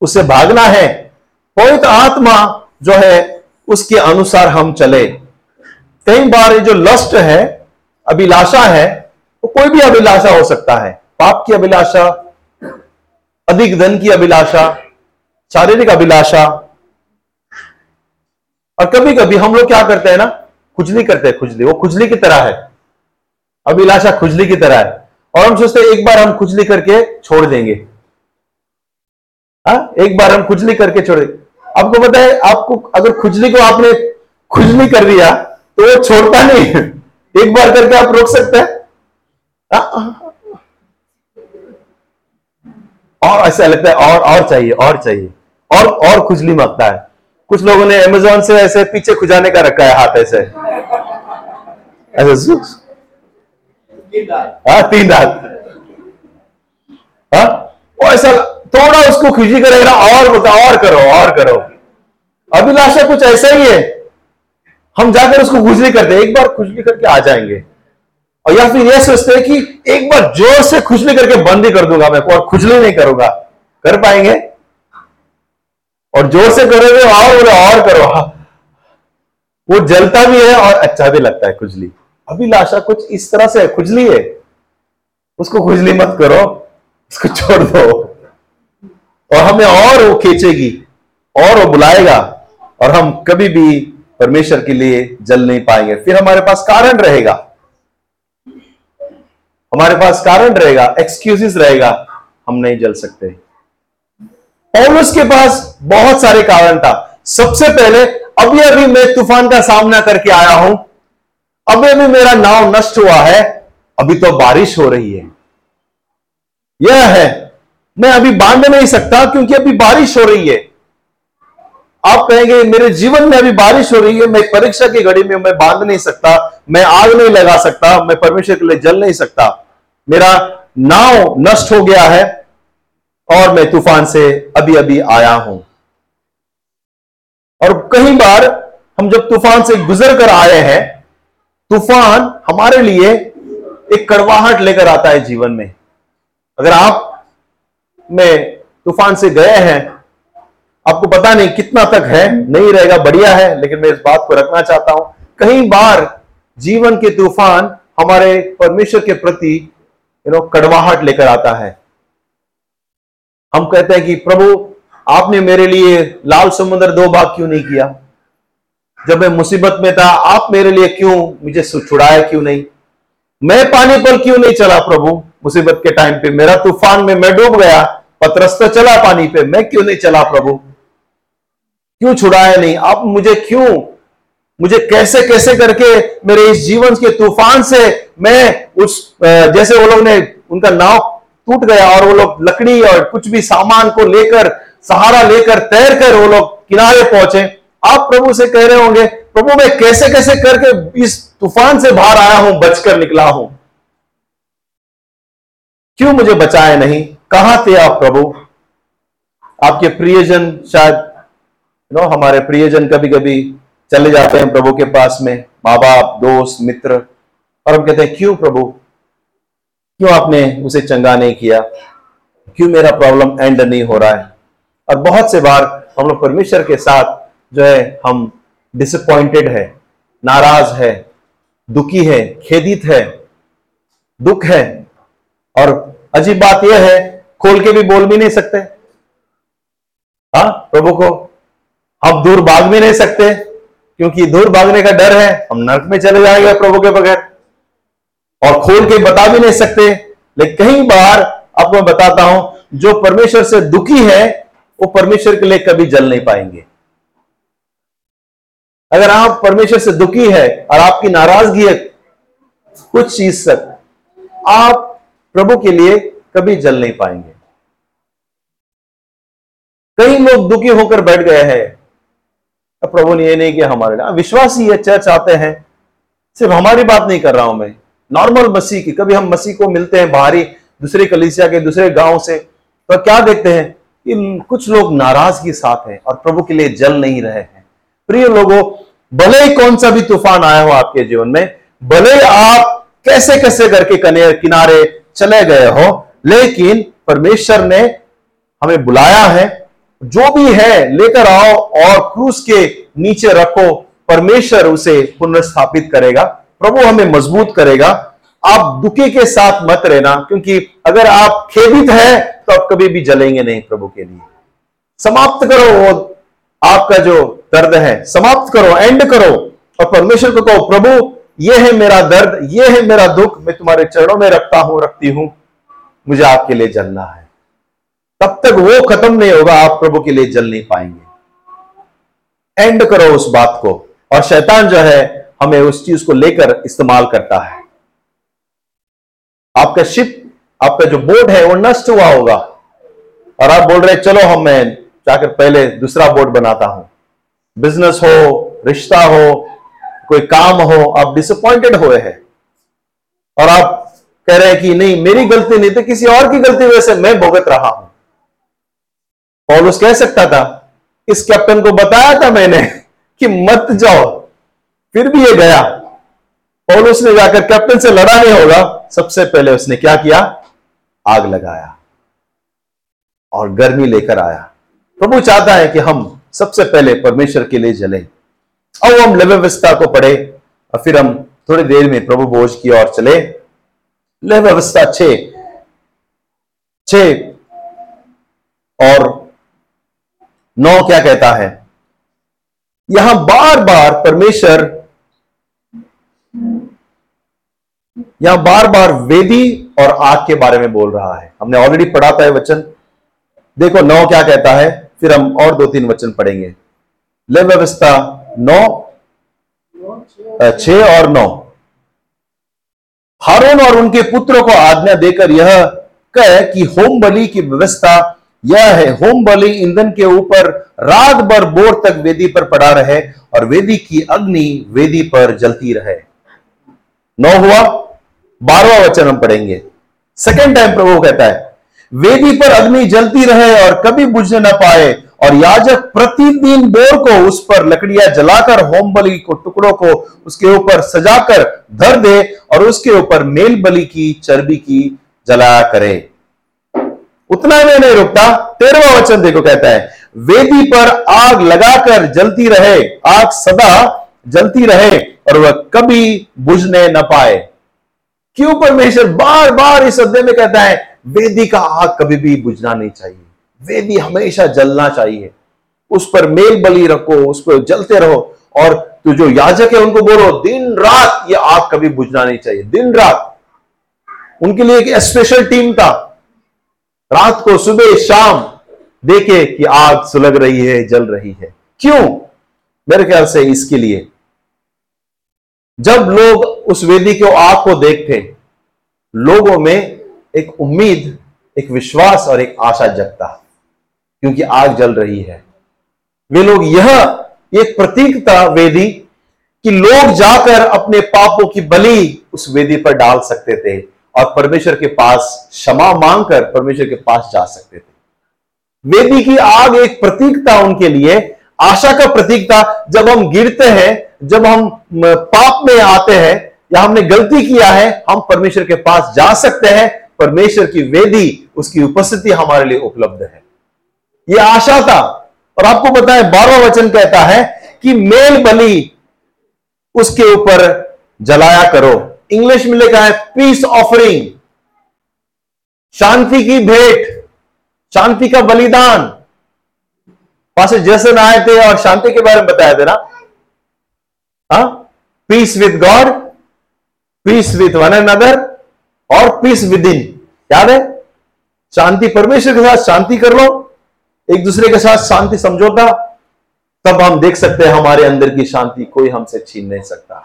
उससे भागना है। पवित्र आत्मा जो है, उसके अनुसार हम चले। कई बार ये जो लस्ट है, अभिलाषा है, वो कोई भी अभिलाषा हो सकता है। पाप की अभिलाषा, अधिक धन की अभिलाषा, शारीरिक अभिलाषा। और कभी कभी हम लोग क्या करते हैं ना, खुजली करते हैं, खुजली। वो खुजली की तरह है। अभिलाषा खुजली की तरह है। और हम सोचते हैं, एक बार हम खुजली करके छोड़ देंगे। हा? एक बार हम खुजली करके छोड़े। आपको पता है आपको अगर खुजली को आपने खुजली कर दिया तो वो छोड़ता नहीं एक बार करके आप रोक सकते हैं। और ऐसा लगता है और और चाहिए और चाहिए। और और खुजली माँगता है। कुछ लोगों ने अमेजोन से ऐसे पीछे खुजाने का रखा है हाथ ऐसे। ऐसे हाँ तीन दांत। हाँ ऐसा थोड़ा उसको खुशी करेगा और बता और करो और करो। अभिलाषा कुछ ऐसा ही है। हम जाकर उसको खुजली करते एक बार खुजली करके आ जाएँगे। और या फिर यह सोचते हैं कि एक बार ज़ोर से खुजली करके बंद ही कर दूँगा मैं, और खुजली नहीं करूँगा। कर पाएँगे? और ज़ोर से करोगे, और बोले, और करो। वो जलता भी है और अच्छा भी लगता है खुजली। अभिलाषा कुछ इस तरह से खुजली है। उसको खुजली मत करो, उसको छोड़ दो। और हमें और वो खींचेगी, और वो बुलाएगा, और हम कभी भी परमेश्वर के लिए जल नहीं पाएँगे। फिर हमारे पास कारण रहेगा। हमारे पास कारण रहेगा एक्सक्यूजेस रहेगा, हम नहीं जल सकते। पौलुस के पास बहुत सारे कारण था। सबसे पहले, अभी अभी मैं तूफ़ान का सामना करके आया हूँ। अभी अभी मेरा नाव नष्ट हुआ है। अभी तो बारिश हो रही है। यह है मैं अभी बाँध नहीं सकता क्योंकि अभी बारिश हो रही है। आप कहेंगे, मेरे जीवन में अभी बारिश हो रही है, मैं परीक्षा की घड़ी में मैं बाँध नहीं सकता, मैं आग नहीं लगा सकता, मैं परमेश्वर के लिए जल नहीं सकता। मेरा नाव नष्ट हो गया है और मैं तूफ़ान से अभी अभी आया हूँ। और कई बार हम जब तूफ़ान से गुजर कर आए हैं, तूफ़ान हमारे लिए एक कड़वाहट लेकर आता है जीवन में। अगर आप में तूफ़ान से गए हैं, आपको पता नहीं कितना तक है, नहीं रहेगा, बढ़िया है, लेकिन मैं इस बात को रखना चाहता हूँ। कई बार जीवन के तूफ़ान हमारे परमेश्वर के प्रति यू नो कड़वाहट लेकर आता है। हम कहते हैं कि, प्रभु, आपने मेरे लिए लाल समुद्र दो भाग क्यों नहीं किया? जब मैं मुसीबत में था, आप मेरे लिए क्यों मुझे छुड़ाया क्यों नहीं? मैं पानी पर क्यों नहीं चला, प्रभु? मुसीबत के टाइम पे, मेरा तूफ़ान में मैं डूब गया, पत्रस तो चला पानी पे, मैं क्यों नहीं चला प्रभु? क्यों छुड़ाया नहीं? आप मुझे क्यों? मुझे कैसे कैसे करके मेरे इस जीवन के तूफ़ान से मैं उस जैसे वो लोग ने, उनका नाव टूट गया और वो लोग लकड़ी और कुछ भी सामान को लेकर, सहारा लेकर तैर कर वो लोग किनारे पहुँचे। आप प्रभु से कह रहे होंगे, प्रभु, मैं कैसे कैसे करके इस तूफ़ान से बाहर आया हूँ, बचकर निकला हूँ? क्यों मुझे बचाए नहीं? कहाँ थे आप प्रभु? आपके प्रियजन शायद नो हमारे प्रियजन कभी कभी चले जाते हैं प्रभु के पास में। माँ बाप दोस्त, मित्र। और हम कहते हैं, क्यों प्रभु? क्यों आपने उसे चंगा नहीं किया? क्यों मेरा प्रॉब्लम एंड नहीं हो रहा है? और बहुत से बार हम लोग परमेश्वर के साथ जो है, हम डिसअपॉइंटेड है, नाराज़ है, दुखी है, खेदित है, दुख है। और अजीब बात यह है, खोल के भी बोल भी नहीं सकते। हा, प्रभु को हम दूर भाग भी नहीं सकते, क्योंकि दूर भागने का डर है, हम नर्क में चले जाएँगे प्रभु के बगैर। और खोल के बता भी नहीं सकते, लेकिन कई बार आपको मैं बताता हूँ, जो परमेश्वर से दुखी है, वो परमेश्वर के लिए कभी जल नहीं पाएँगे। अगर आप परमेश्वर से दुखी है और आपकी नाराज़गी है, कुछ चीज़ तक आप प्रभु के लिए कभी जल नहीं पाएँगे। कई लोग दुखी होकर बैठ गए हैं। प्रभु ने ये नहीं किया हमारे लिए। विश्वासी है चर्च आते हैं। सिर्फ़ हमारी बात नहीं कर रहा हूँ मैं। नॉर्मल मसीह की, कभी हम मसीह को मिलते हैं बाहरी, दूसरे कलिसिया के, दूसरे गाँव से तो क्या देखते हैं कि कुछ लोग नाराज़गी साथ हैं और प्रभु के लिए जल नहीं रहे हैं। प्रिय लोगों, भले ही कौन सा भी तूफ़ान आया हो आपके जीवन में, भले आप कैसे कैसे करके किनारे चले गए हो, लेकिन परमेश्वर ने हमें बुलाया है। जो भी है, लेकर आओ और क्रूस के नीचे रखो। परमेश्वर उसे पुनर्स्थापित करेगा, प्रभु हमें मज़बूत करेगा। आप दुखी के साथ मत रहना, क्योंकि अगर आप खेदित हैं तो आप कभी भी जलेंगे नहीं प्रभु के लिए। समाप्त करो वो आपका जो दर्द है, समाप्त करो एंड करो। और परमेश्वर को कहो, प्रभु ये है मेरा दर्द, ये है मेरा दुख, मैं तुम्हारे चरणों में रखता हूँ, रखती हूँ। मुझे आपके लिए जलना है। तब तक वो खत्म नहीं होगा, आप प्रभु के लिए जल नहीं पाएँगे। एंड करो उस बात को। और शैतान जो है, हमें उस चीज़ को लेकर इस्तेमाल करता है। आपका शिप आपका जो बोट है, वो नष्ट हुआ होगा। और आप बोल रहे चलो, हम मैं जाकर पहले दूसरा बोट बनाता हूँ। बिज़नेस हो, रिश्ता हो कोई काम हो, आप डिसअपॉइंटेड हुए हैं। और आप कह रहे हैं कि नहीं, मेरी गलती नहीं तो किसी और की गलती वजह से मैं भुगत रहा हूँ। पॉलुस कह सकता था, इस कैप्टन को बताया था मैंने कि मत जाओ, फिर भी ये गया। पॉलुस ने जाकर कैप्टन से लड़ा नहीं होगा। सबसे पहले उसने क्या किया? आग लगाया और गर्मी लेकर आया। प्रभु चाहता है कि हम सबसे पहले परमेश्वर के लिए जले। अब हम लव्य व्यवस्था को पढ़े, और फिर हम थोड़ी देर में प्रभु भोज की ओर चले। व्यवस्था छ। छ। और नौ क्या कहता है? यहाँ बार बार परमेश्वर, यहाँ बार बार वेदी और आग के बारे में बोल रहा है। हमने ऑलरेडी पढ़ा था वचन। देखो नौ क्या कहता है, फिर हम और दो तीन वचन पढ़ेंगे। ले व्यवस्था नौ? छ और नौ। हारून और उनके पुत्रों को आज्ञा देकर यह कह कि होम बलि की व्यवस्था यह है। होम बलि ईंधन के ऊपर रात भर बोर तक वेदी पर पड़ा रहे और वेदी की अग्नि वेदी पर जलती रहे। नौ हुआ बारवा वचन हम पढ़ेंगे। सेकेंड टाइम प्रभु कहता है, वेदी पर अग्नि जलती रहे और कभी बुझने न पाए और याजक प्रतिदिन बोर को उस पर लकड़ियाँ जलाकर होम बलि को टुकड़ों को उसके ऊपर सजाकर धर दे और उसके ऊपर मेल बलि की, चर्बी की जलाया करे। उतना में नहीं रुकता, तेरहवा वचन देखो कहता है, वेदी पर आग लगाकर जलती रहे, आग सदा जलती रहे और वह कभी बुझने न पाए। क्यों परमेश्वर बार बार इस अध्याय में कहता है, वेदी का आग कभी भी बुझना नहीं चाहिए। वेदी हमेशा जलना चाहिए। उस पर मेल बलि रखो, उस पर जलते रहो और तो जो याजक है उनको बोलो, दिन रात ये आग कभी बुझना नहीं चाहिए। दिन रात। उनके लिए एक स्पेशल टीम था। रात को सुबह, शाम देखे कि आग सुलग रही है, जल रही है। क्यों? मेरे ख्याल से इसके लिए। जब लोग उस वेदी को, आग को देखते, लोगों में एक उम्मीद, एक विश्वास और एक आशा जगता। क्योंकि आग जल रही है। वे लोग यह एक प्रतीक था वेदी कि लोग जाकर अपने पापों की बलि उस वेदी पर डाल सकते थे और परमेश्वर के पास क्षमा मांगकर परमेश्वर के पास जा सकते थे। वेदी की आग एक प्रतीक था उनके लिए, आशा का प्रतीक था जब हम गिरते हैं, जब हम पाप में आते हैं या हमने गलती किया है, हम परमेश्वर के पास जा सकते हैं। परमेश्वर की वेदी, उसकी उपस्थिति हमारे लिए उपलब्ध है। यह आशा था। और आपको है बारवा वचन कहता है कि मेल बलि उसके ऊपर जलाया करो। इंग्लिश में लिखा है पीस ऑफरिंग शांति की भेंट, शांति का बलिदान। पास जैसन आए थे और शांति के बारे में बताया थे ना। Peace with God peace with one another और पीस विद इन याद है? शांति परमेश्वर के साथ शांति कर लो। एक दूसरे के साथ शांति समझौता, तब हम देख सकते हैं हमारे अंदर की शांति कोई हमसे छीन नहीं सकता।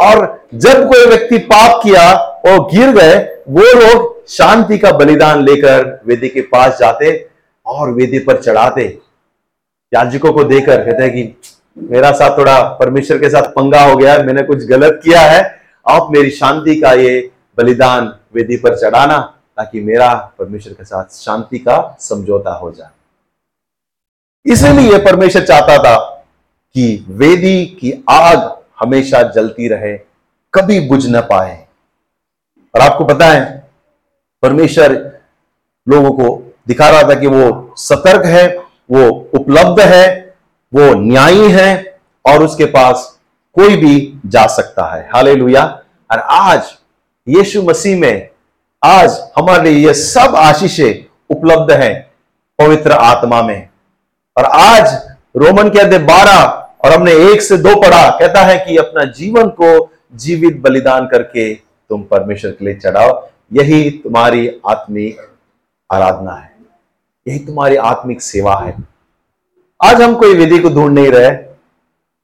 और जब कोई व्यक्ति पाप किया और गिर गए, वो लोग शांति का बलिदान लेकर वेदी के पास जाते और वेदी पर चढ़ाते। याजकों को देकर कहते हैं कि, मेरा साथ थोड़ा परमेश्वर के साथ पंगा हो गया मैंने कुछ गलत किया है। आप मेरी शांति का ये बलिदान वेदी पर चढ़ाना, ताकि मेरा परमेश्वर के साथ शांति का समझौता हो जाए। इसलिए परमेश्वर चाहता था कि वेदी की आग हमेशा जलती रहे, कभी बुझ न पाए। और आपको पता है, परमेश्वर लोगों को दिखा रहा था कि वो सतर्क है, वो उपलब्ध है, वो न्यायी है, और उसके पास कोई भी जा सकता है। हाले और आज, यीशु मसीह में, आज हमारे लिए ये सब आशीषें उपलब्ध हैं पवित्र आत्मा में। और आज रोमन के अध्याय बारह और हमने एक से दो पढ़ा, कहता है कि अपना जीवन को जीवित बलिदान करके तुम परमेश्वर के लिए चढ़ाओ। यही तुम्हारी आत्मिक आराधना है। यही तुम्हारी आत्मिक सेवा है। आज हम कोई विधि को ढूंढ नहीं रहे।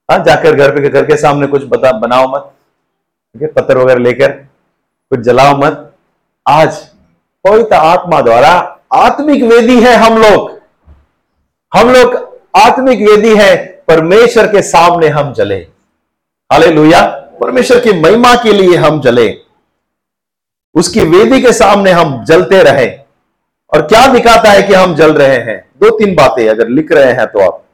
हाँ जाकर घर पे, घर के सामने कुछ बता, बनाओ मत। ठीक है, पत्थर वगैरह लेकर कुछ जलाओ मत। आज पवित्र आत्मा द्वारा आत्मिक वेदी है हम लोग। हम लोग आत्मिक वेदी है, परमेश्वर के सामने हम जले। हाले परमेश्वर की महिमा के लिए हम जले। उसकी वेदी के सामने हम जलते रहे। और क्या दिखाता है कि हम जल रहे हैं? दो तीन बातें अगर लिख रहे हैं तो आप।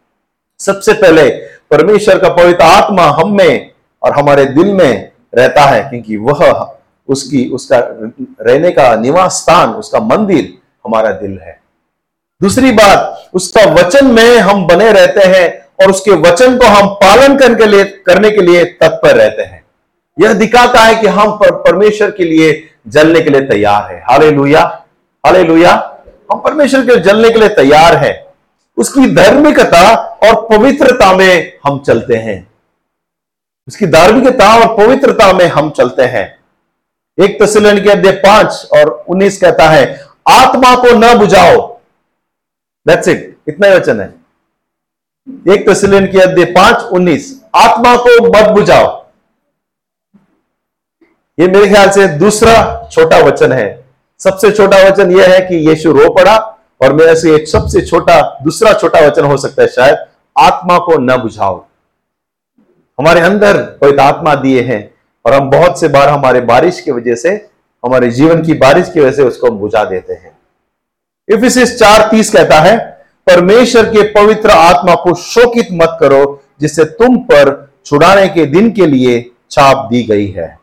सबसे पहले, परमेश्वर का पवित्र आत्मा हम में और हमारे दिल में रहता है, क्योंकि वह उसकी, उसका रहने का निवास स्थान, उसका मंदिर हमारा दिल है। दूसरी बात उसका वचन में हम बने रहते हैं और उसके वचन को हम पालन करने के लिए करने के लिए तत्पर रहते हैं। यह दिखाता है कि हम पर, परमेश्वर के लिए जलने के लिए तैयार है। हाले लुया हाले लुया हम परमेश्वर के जलने के लिए तैयार है। उसकी धार्मिकता और पवित्रता में हम चलते हैं। उसकी धार्मिकता और पवित्रता में हम चलते हैं। एक तस्लन के अध्याय पाँच और उन्नीस कहता है आत्मा को न बुझाओ दैट्स इट इतना ही वचन है। एक तस्लीन की अध्याय पाँच, उन्नीस। आत्मा को मत बुझाओ। ये मेरे ख्याल से दूसरा छोटा वचन है। सबसे छोटा वचन यह है कि यीशु रो पड़ा और मेरे से एक सबसे छोटा, दूसरा छोटा वचन हो सकता है शायद, आत्मा को न बुझाओ। हमारे अंदर पवित्र आत्मा दिए हैं और हम बहुत से बार हमारे बारिश की वजह से, हमारे जीवन की बारिश की वजह से उसको हम बुझा देते हैं। इफिसिस चार तीस कहता है, परमेश्वर के पवित्र आत्मा को शोकित मत करो, जिससे तुम पर छुड़ाने के दिन के लिए छाप दी गई है।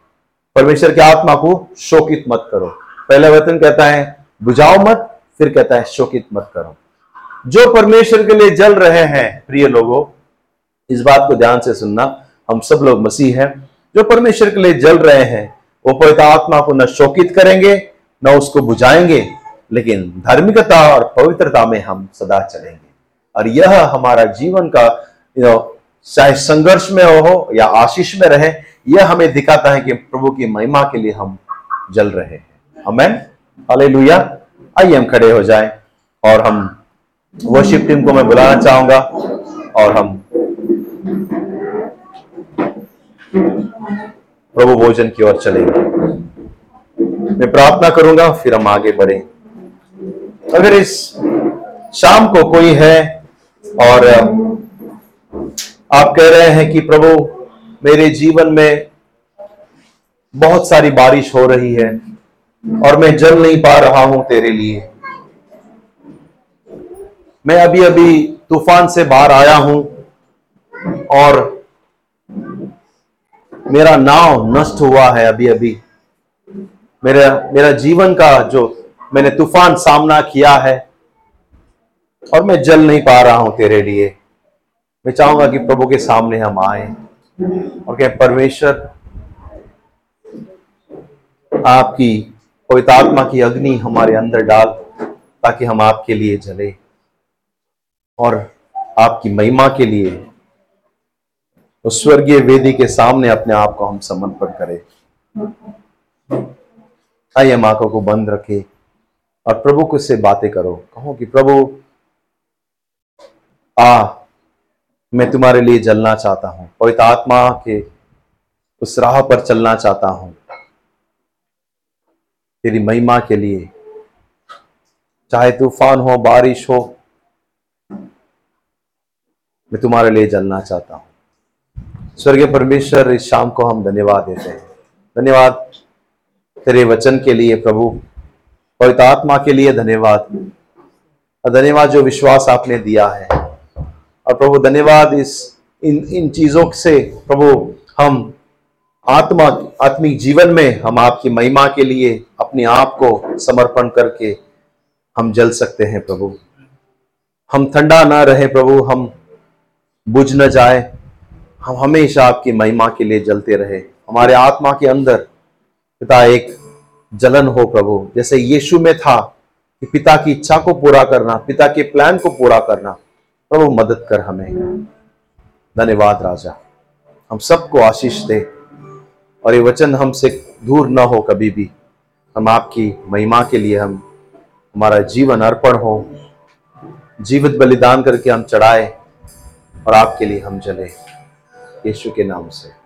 परमेश्वर के आत्मा को शोकित मत करो। पहले वचन कहता है, बुझाओ मत, फिर कहता है, शोकित मत करो। जो परमेश्वर के लिए जल रहे हैं, प्रिय लोगों, इस बात को ध्यान से सुनना, हम सब लोग मसीह हैं। जो परमेश्वर के लिए जल रहे हैं, वो पवित्र आत्मा को न शोकित करेंगे, न उसको बुझाएँगे लेकिन धार्मिकता और पवित्रता में हम सदा चलेंगे। और यह हमारा जीवन का यू नो चाहे संघर्ष में हो या आशीष में रहे, यह हमें दिखाता है कि प्रभु की महिमा के लिए हम जल रहे हैं। हमें हालेलुया आइए हम खड़े हो जाएँ और हम वर्शिप टीम को मैं बुलाना चाहूँगा और हम प्रभु भोजन की ओर चलेंगे। मैं प्रार्थना करूँगा, फिर हम आगे बढ़े। अगर इस शाम को कोई है और आप कह रहे हैं कि प्रभु, मेरे जीवन में बहुत सारी बारिश हो रही है और मैं जल नहीं पा रहा हूँ तेरे लिए। मैं अभी अभी तूफ़ान से बाहर आया हूँ और मेरा नाव नष्ट हुआ है अभी अभी। मेरा मेरा जीवन का जो मैंने तूफ़ान सामना किया है और मैं जल नहीं पा रहा हूँ तेरे लिए। मैं चाहूँगा कि प्रभु के सामने हम आए और कहें, परमेश्वर, आपकी पवित्र आत्मा की अग्नि हमारे अंदर डाल ताकि हम आपके लिए जले और आपकी महिमा के लिए उस स्वर्गीय वेदी के सामने अपने आप को हम समर्पण करें। आइए हम आँखों को बंद रखे। और प्रभु को से बातें करो। कहो कि, प्रभु, आ, मैं तुम्हारे लिए जलना चाहता हूँ। पवित्र आत्मा के उस राह पर चलना चाहता हूँ। तेरी महिमा के लिए। चाहे तूफ़ान हो, बारिश हो, मैं तुम्हारे लिए जलना चाहता हूँ। स्वर्गीय परमेश्वर, इस शाम को हम धन्यवाद देते हैं। धन्यवाद तेरे वचन के लिए, प्रभु। पवित्र आत्मा के लिए धन्यवाद। और धन्यवाद जो विश्वास आपने दिया है। और प्रभु, धन्यवाद इस, इन इन चीज़ों से प्रभु हम आत्मा, आत्मिक जीवन में हम आपकी महिमा के लिए अपने आप को समर्पण करके हम जल सकते हैं प्रभु। हम ठंडा ना रहे प्रभु, हम बुझ न जाए। हम हमेशा आपकी महिमा के लिए जलते रहे। हमारे आत्मा के अंदर पिता एक जलन हो प्रभु। जैसे यीशु में था कि पिता की इच्छा को पूरा करना, पिता के प्लान को पूरा करना, प्रभु मदद कर हमें। धन्यवाद राजा। हम सबको आशीष दे और ये वचन हमसे दूर न हो कभी भी। हम आपकी महिमा के लिए हम, हमारा जीवन अर्पण हो। जीवित बलिदान करके हम चढ़ाए और आपके लिए हम जले। यीशु के नाम से।